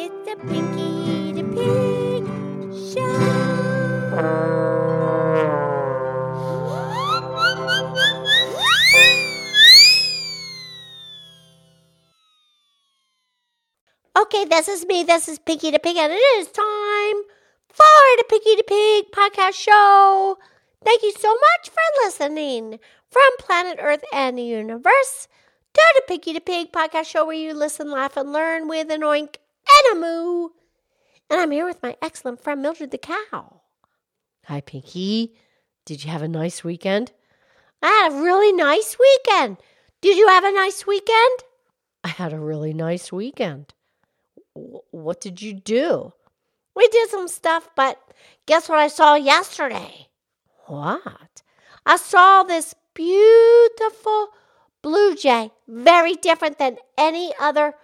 It's the Pinky the Pig Show. Okay, this is me. This is Pinky the Pig, and it is time for the Pinky the Pig podcast show. Thank you so much for listening from planet Earth and the universe to the Pinky the Pig podcast show where you listen, laugh, and learn with an oink and a moo. And I'm here with my excellent friend Mildred the cow. Hi, Pinky. Did you have a nice weekend? I had a really nice weekend. Did you have a nice weekend? I had a really nice weekend. W- what did you do? We did some stuff, but guess what I saw yesterday? What? I saw this beautiful blue jay, very different than any other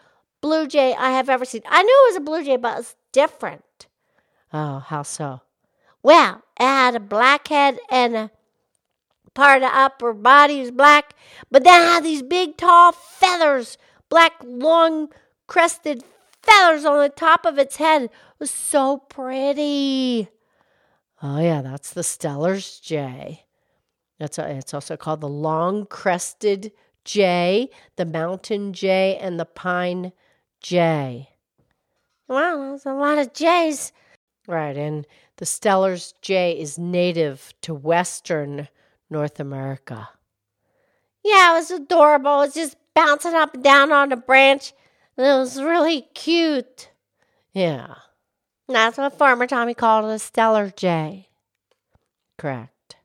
blue jay I have ever seen. I knew it was a blue jay, but it's different. Oh, how so? Well, it had a black head and a part of the upper body was black, but then it had these big, tall feathers, black, long, crested feathers on the top of its head. It was so pretty. Oh, yeah, that's the Steller's jay. That's a, it's also called the long crested jay, the mountain jay, and the pine jay. Wow, that's a lot of J's. Right, and the Steller's jay is native to western North America. Yeah, it was adorable. It was just bouncing up and down on the branch. It was really cute. Yeah, That's what Farmer Tommy called a Steller jay. correct.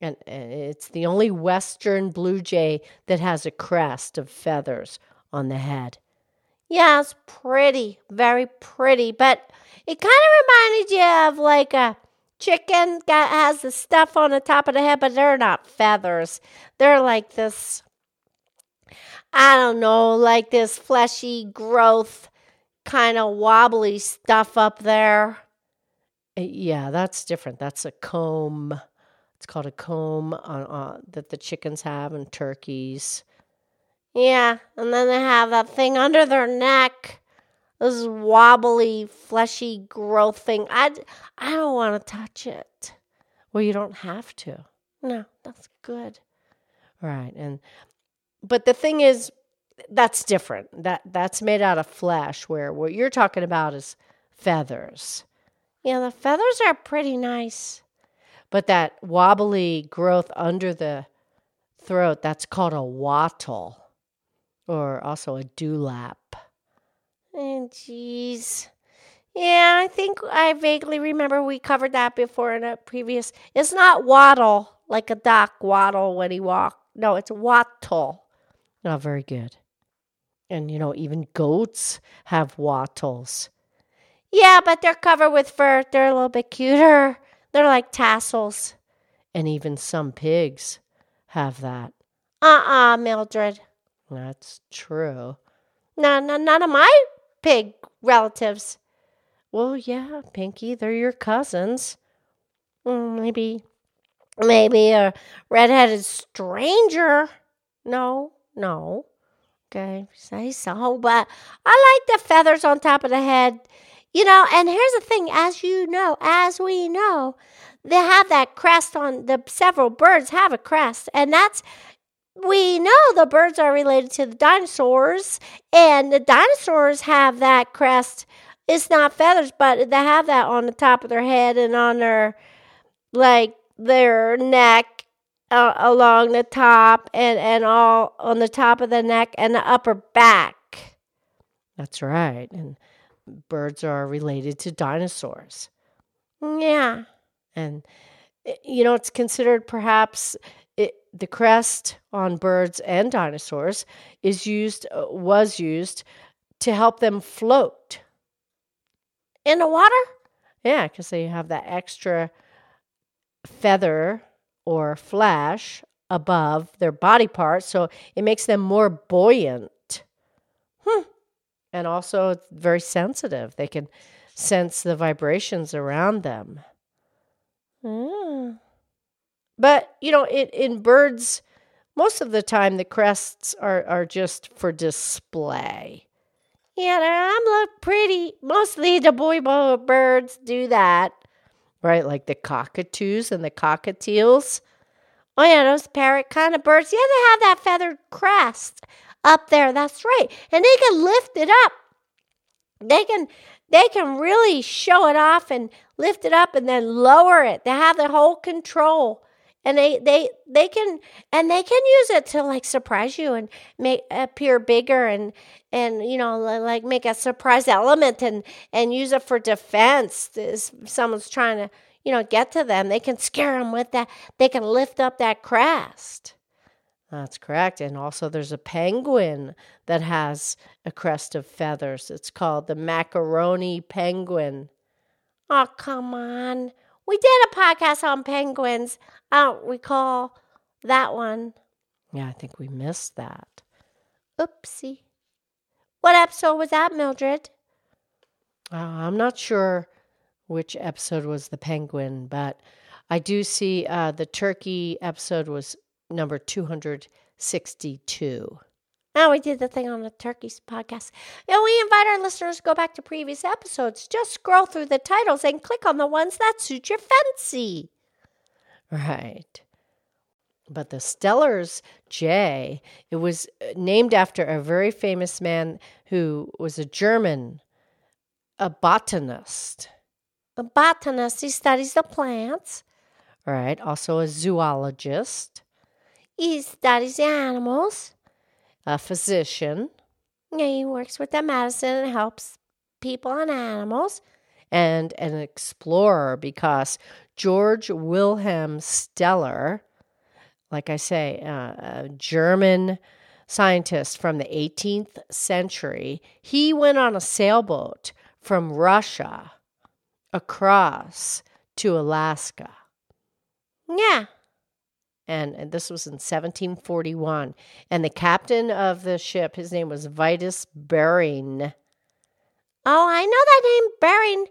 And it's the only western blue jay that has a crest of feathers on the head. Yeah, it's pretty, very pretty, but it kind of reminded you of like a chicken that has the stuff on the top of the head, but they're not feathers. They're like this, I don't know, like this fleshy growth, kind of wobbly stuff up there. Uh, Yeah, that's different. That's a comb. It's called a comb on, on, that the chickens have and turkeys. Yeah, and then they have that thing under their neck. This wobbly, fleshy growth thing. I, I don't want to touch it. Well, you don't have to. No, that's good. Right. And but the thing is that's different. That that's made out of flesh where what you're talking about is feathers. Yeah, the feathers are pretty nice. But that wobbly growth under the throat, that's called a wattle or also a dewlap. Oh, jeez. Yeah, I think I vaguely remember we covered that before in a previous. It's not waddle like a duck waddle when he walk. No, it's wattle. Not very good. And you know, even goats have wattles. Yeah, but they're covered with fur. They're a little bit cuter. They're like tassels. And even some pigs have that. Uh uh Mildred. That's true. No, no, none of my pig relatives. Well, yeah, Pinky, they're your cousins. Mm, maybe, maybe a redheaded stranger. No, no. Okay, say so. But I like the feathers on top of the head. You know, and here's the thing as you know, as we know, they have that crest on the several birds have a crest, and that's we know the birds are related to the dinosaurs, and the dinosaurs have that crest. It's not feathers, but they have that on the top of their head and on their like their neck uh, along the top and and all on the top of the neck and the upper back. That's right. And birds are related to dinosaurs. Yeah. And, eh, you know, it's considered perhaps it, the crest on birds and dinosaurs is used, uh, was used to help them float. In the water? Yeah, because they have that extra feather or flash above their body part. So it makes them more buoyant. Hmm. And also, very sensitive. They can sense the vibrations around them. Mm. But, you know, it, in birds, most of the time the crests are, are just for display. Yeah, I'm look pretty. Mostly the boy birds do that. Right, like the cockatoos and the cockatiels. Oh yeah, those parrot kind of birds. Yeah, they have that feathered crest up there. That's right. And they can lift it up. They can they can really show it off and lift it up and then lower it. They have the whole control. And they they they can and they can use it to like surprise you and make appear bigger and and you know like make a surprise element and and use it for defense. If someone's trying to you know, get to them. They can scare them with that. They can lift up that crest. That's correct. And also, there's a penguin that has a crest of feathers. It's called the macaroni penguin. Oh, come on. We did a podcast on penguins. I don't recall that one. Yeah, I think we missed that. Oopsie. What episode was that, Mildred? Uh, I'm not sure which episode was the penguin, but I do see uh, the turkey episode was number 262. Now we did the thing on the turkeys podcast. And we invite our listeners to go back to previous episodes. Just scroll through the titles and click on the ones that suit your fancy. Right. But the Steller's jay, it was uh, named after a very famous man who was a German, a botanist. A botanist, he studies the plants. Right. Also a zoologist. He studies the animals. A physician. He works with the medicine and helps people and animals. And an explorer because George Wilhelm Steller, like I say, uh, a German scientist from the 18th century, he went on a sailboat from Russia across to Alaska. Yeah. And, and this was in 1741. And the captain of the ship, his name was Vitus Bering. Oh, I know that name, Bering.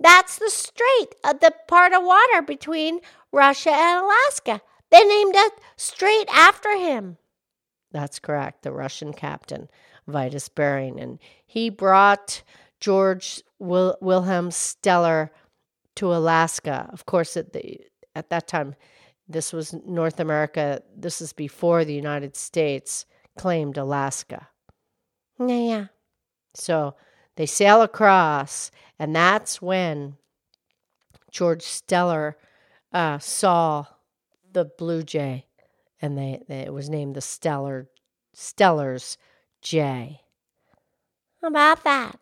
That's the strait, uh, the part of water between Russia and Alaska. They named it strait after him. That's correct, the Russian captain, Vitus Bering. And he brought George Wil- Wilhelm Steller to Alaska. Of course, at the at that time, this was North America. This is before the United States claimed Alaska. Yeah, yeah. So they sail across, and that's when George Steller uh, saw the blue jay, and they, they, it was named the Steller Steller's Jay. How about that?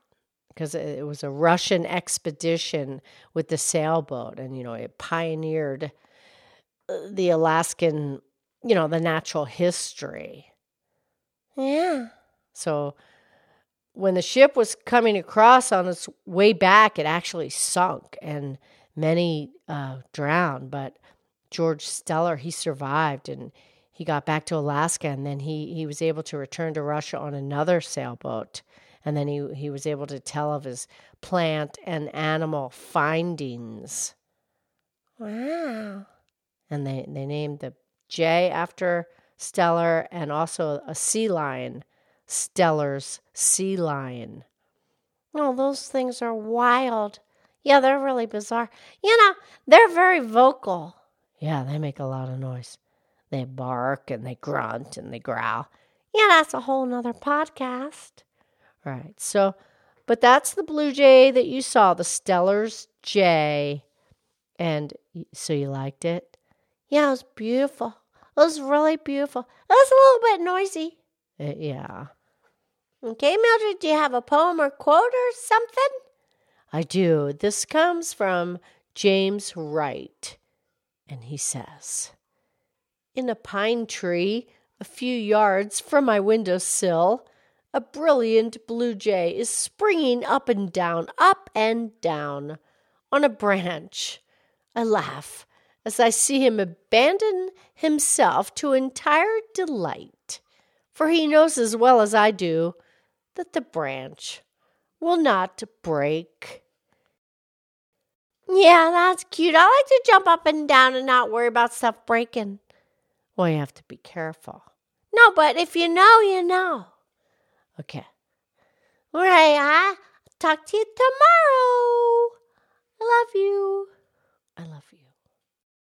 because it was a Russian expedition with the sailboat, and you know it pioneered the Alaskan, you know, the natural history. Yeah. So when the ship was coming across on its way back, it actually sunk, and many uh, drowned. But George Steller, he survived, and he got back to Alaska, and then he he was able to return to Russia on another sailboat and then he, he was able to tell of his plant and animal findings. Wow. And they, they named the jay after Steller and also a sea lion, Steller's sea lion. Oh, those things are wild. Yeah, they're really bizarre. You know, they're very vocal. Yeah, they make a lot of noise. They bark and they grunt and they growl. Yeah, that's a whole nother podcast. Right. So, but that's the blue jay that you saw, the Steller's jay. And so you liked it? Yeah, it was beautiful. It was really beautiful. It was a little bit noisy. Uh, yeah. Okay, Mildred, do you have a poem or quote or something? I do. This comes from James Wright. And he says In a pine tree a few yards from my window sill, a brilliant blue jay is springing up and down, up and down on a branch. I laugh as I see him abandon himself to entire delight, for he knows as well as I do that the branch will not break. Yeah, that's cute. I like to jump up and down and not worry about stuff breaking. Well, you have to be careful. No, but if you know, you know. Okay. All right, I'll talk to you tomorrow. I love you. I love you.